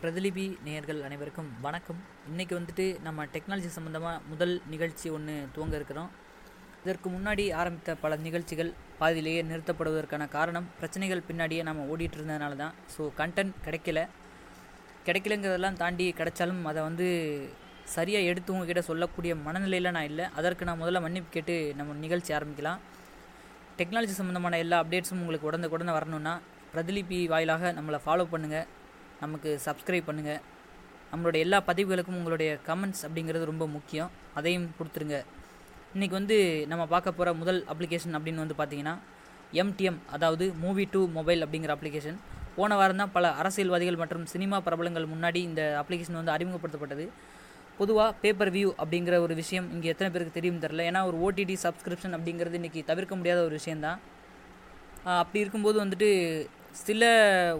பிரதிலிபி நேயர்கள் அனைவருக்கும் வணக்கம். இன்றைக்கி வந்துட்டு நம்ம டெக்னாலஜி சம்மந்தமாக முதல் நிகழ்ச்சி ஒன்று துவங்க இருக்கிறோம். இதற்கு முன்னாடி ஆரம்பித்த பல நிகழ்ச்சிகள் பாதியிலேயே நிறுத்தப்படுவதற்கான காரணம் பிரச்சனைகள் பின்னாடியே நம்ம ஓடிட்டு இருந்ததுனால தான் ஸோ கண்டென்ட் கிடைக்கல. கிடைக்கலங்கிறதெல்லாம் தாண்டி கிடைச்சாலும் அதை வந்து சரியாக எடுத்து உங்ககிட்ட சொல்லக்கூடிய மனநிலையில் நான் இல்லை. அதற்கு நான் முதல்ல மன்னிப்பு கேட்டு நம்ம நிகழ்ச்சி ஆரம்பிக்கலாம். டெக்னாலஜி சம்மந்தமான எல்லா அப்டேட்ஸும் உங்களுக்கு உடனுக்குடனே வரணும்னா பிரதிலிபி வாயிலாக நம்மளை ஃபாலோ பண்ணுங்கள் நமக்கு சப்ஸ்கிரைப் பண்ணுங்கள் நம்மளோட எல்லா பதிவுகளுக்கும் உங்களுடைய கமெண்ட்ஸ் அப்படிங்கிறது ரொம்ப முக்கியம். அதையும் கொடுத்துருங்க. இன்றைக்கி வந்து நம்ம பார்க்க போகிற முதல் அப்ளிகேஷன் அப்படின்னு வந்து பார்த்தீங்கன்னா எம்டிஎம் அதாவது மூவி டூ மொபைல் அப்படிங்கிற அப்ளிகேஷன் போன வாரம் தான் பல அரசியல்வாதிகள் மற்றும் சினிமா பிரபலங்கள் முன்னாடி இந்த அப்ளிகேஷன் வந்து அறிமுகப்படுத்தப்பட்டது. பொதுவாக பேப்பர் வியூ அப்படிங்கிற ஒரு விஷயம் இங்கே எத்தனை பேருக்கு தெரியும் தெரில ஏன்னா ஒரு ஓடிடி சப்ஸ்கிரிப்ஷன் அப்படிங்கிறது இன்றைக்கி தவிர்க்க முடியாத ஒரு விஷயந்தான் அப்படி இருக்கும்போது வந்துட்டு சில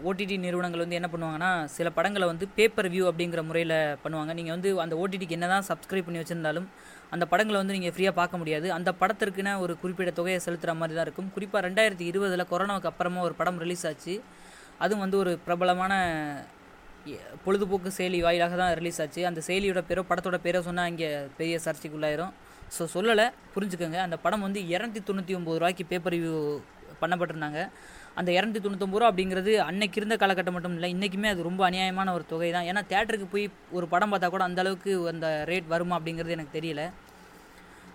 ஓடிடி நிறுவனங்கள் வந்து என்ன பண்ணுவாங்கன்னா சில படங்களை வந்து பேப்பர் வியூ அப்படிங்கிற முறையில் பண்ணுவாங்க. நீங்கள் வந்து அந்த ஓடிடிக்கு என்ன தான் சப்ஸ்கிரைப் பண்ணி வச்சுருந்தாலும் அந்த படங்களை வந்து நீங்கள் ஃப்ரீயாக பார்க்க முடியாது. அந்த படத்திற்குன்னு ஒரு குறிப்பிட்ட தொகையை செலுத்துகிற மாதிரி தான் இருக்கும். குறிப்பாக ரெண்டாயிரத்தி இருபதில் கொரோனாவுக்கு அப்புறமா ஒரு படம் ரிலீஸ் ஆச்சு. அதுவும் வந்து ஒரு பிரபலமான எ- பொழுதுபோக்கு செயலி வாயிலாக தான் ரிலீஸ் ஆச்சு. அந்த செயலியோட பேரோ படத்தோட பேரோ சொன்னால் இங்கே பெரிய சர்ச்சைக்குள்ளாயிரும். ஸோ சொல்லலை புரிஞ்சுக்கோங்க. அந்த படம் வந்து இரநூத்தி தொண்ணூற்றி ஒம்பது ரூபாய்க்கு பேப்பர் வியூ பண்ணப்பட்டிருந்தாங்க. அந்த இரநூத்தி தொண்ணூத்தொம்பது ரூபா அப்படிங்கிறது அன்னைக்கு இருந்த காலகட்டம் மட்டும் இல்லை இன்றைக்குமே அது ரொம்ப அநியாயமான ஒரு தொகை தான். ஏன்னா தேட்டருக்கு போய் ஒரு படம் பார்த்தா கூட அந்த அளவுக்கு அந்த ரேட் வருமா அப்படிங்கிறது எனக்கு தெரியல.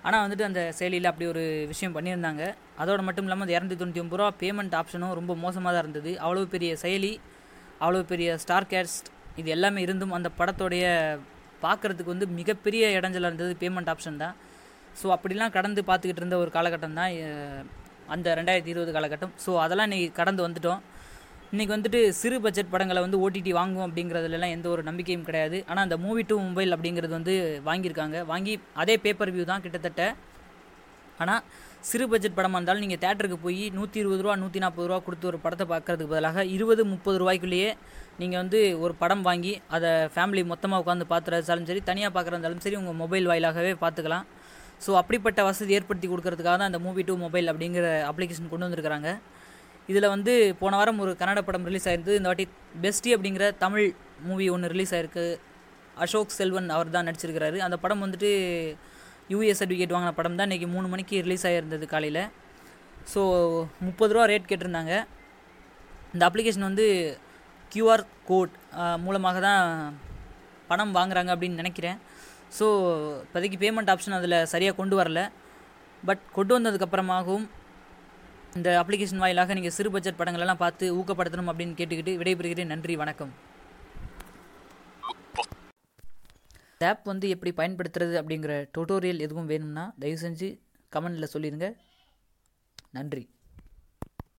ஆனால் வந்துட்டு அந்த செயலியில் அப்படி ஒரு விஷயம் பண்ணியிருந்தாங்க. அதோட மட்டும் இல்லாமல் அந்த இரநூத்தி தொண்ணூற்றி ஒம்பது ரூபா பேமெண்ட் ஆப்ஷனும் ரொம்ப மோசமாக தான் இருந்தது. அவ்வளோ பெரிய செயலி அவ்வளோ பெரிய ஸ்டார் கேஸ்ட் இது எல்லாமே இருந்தும் அந்த படத்தோடைய பார்க்குறதுக்கு வந்து மிகப்பெரிய இடைஞ்சலாக இருந்தது பேமெண்ட் ஆப்ஷன் தான். ஸோ அப்படிலாம் கடந்து பார்த்துக்கிட்டு இருந்த ஒரு காலகட்டம் தான் அந்த ரெண்டாயிரத்தி இருபது காலகட்டம். ஸோ அதெல்லாம் இன்றைக்கி கடந்து வந்துட்டோம். இன்றைக்கி வந்துட்டு சிறு பட்ஜெட் படங்களை வந்து ஓடிடி வாங்குவோம் அப்படிங்கிறதுலலாம் எந்த ஒரு நம்பிக்கையும் கிடையாது. ஆனால் அந்த மூவி டூ மொபைல் அப்படிங்கிறது வந்து வாங்கியிருக்காங்க. வாங்கி அதே பேப்பர் வியூ தான் கிட்டத்தட்ட. ஆனால் சிறு பட்ஜெட் படமாக இருந்தாலும் நீங்கள் தேட்டருக்கு போய் நூற்றி இருபது ரூபா நூற்றி நாற்பது ரூபா கொடுத்து ஒரு படத்தை பார்க்கறதுக்கு பதிலாக இருபது முப்பது ரூபாய்க்குள்ளேயே நீங்கள் வந்து ஒரு படம் வாங்கி அதை ஃபேமிலி மொத்தமாக உட்காந்து பார்த்துறதாலும் சரி தனியாக பார்க்குறதாலும் சரி உங்கள் மொபைல் வாயிலாகவே பார்த்துக்கலாம். ஸோ அப்படிப்பட்ட வசதி ஏற்படுத்தி கொடுக்கறதுக்காக தான் அந்த மூவி டூ மொபைல் அப்படிங்கிற அப்ளிகேஷன் கொண்டு வந்திருக்கிறாங்க. இதில் வந்து போன வாரம் ஒரு கன்னட படம் ரிலீஸ் ஆயிருக்கு இந்த வாட்டி பெஸ்டி அப்படிங்கிற தமிழ் மூவி ஒன்று ரிலீஸ் ஆயிருக்கு. அசோக் செல்வன் அவர் தான் நடிச்சிருக்கிறாரு. அந்த படம் வந்துட்டு யூஏ சர்டிஃபிகேட் வாங்கின படம் தான். இன்றைக்கி மூணு மணிக்கு ரிலீஸ் ஆகிருந்தது காலையில். ஸோ முப்பது ரூபா ரேட் கேட்டிருந்தாங்க. இந்த அப்ளிகேஷன் வந்து கியூஆர் கோட் மூலமாக தான் பணம் வாங்குறாங்க அப்படின்னு நினைக்கிறேன். ஸோ இப்போதைக்கு பேமெண்ட் ஆப்ஷன் அதில் சரியாக கொண்டு வரல. பட் கொண்டு வந்ததுக்கப்புறமாகவும் இந்த அப்ளிகேஷன் வாயிலாக நீங்கள் சிறு பட்ஜெட் படங்களெல்லாம் பார்த்து ஊக்கப்படுத்தணும் அப்படின்னு கேட்டுக்கிட்டு விடைபெறுகிறேன். நன்றி வணக்கம். ஆப் வந்து எப்படி பயன்படுத்துறது அப்படிங்கிற டுட்டோரியல் எதுவும் வேணும்னா தயவு செஞ்சு கமெண்டில் சொல்லிடுங்க நன்றி.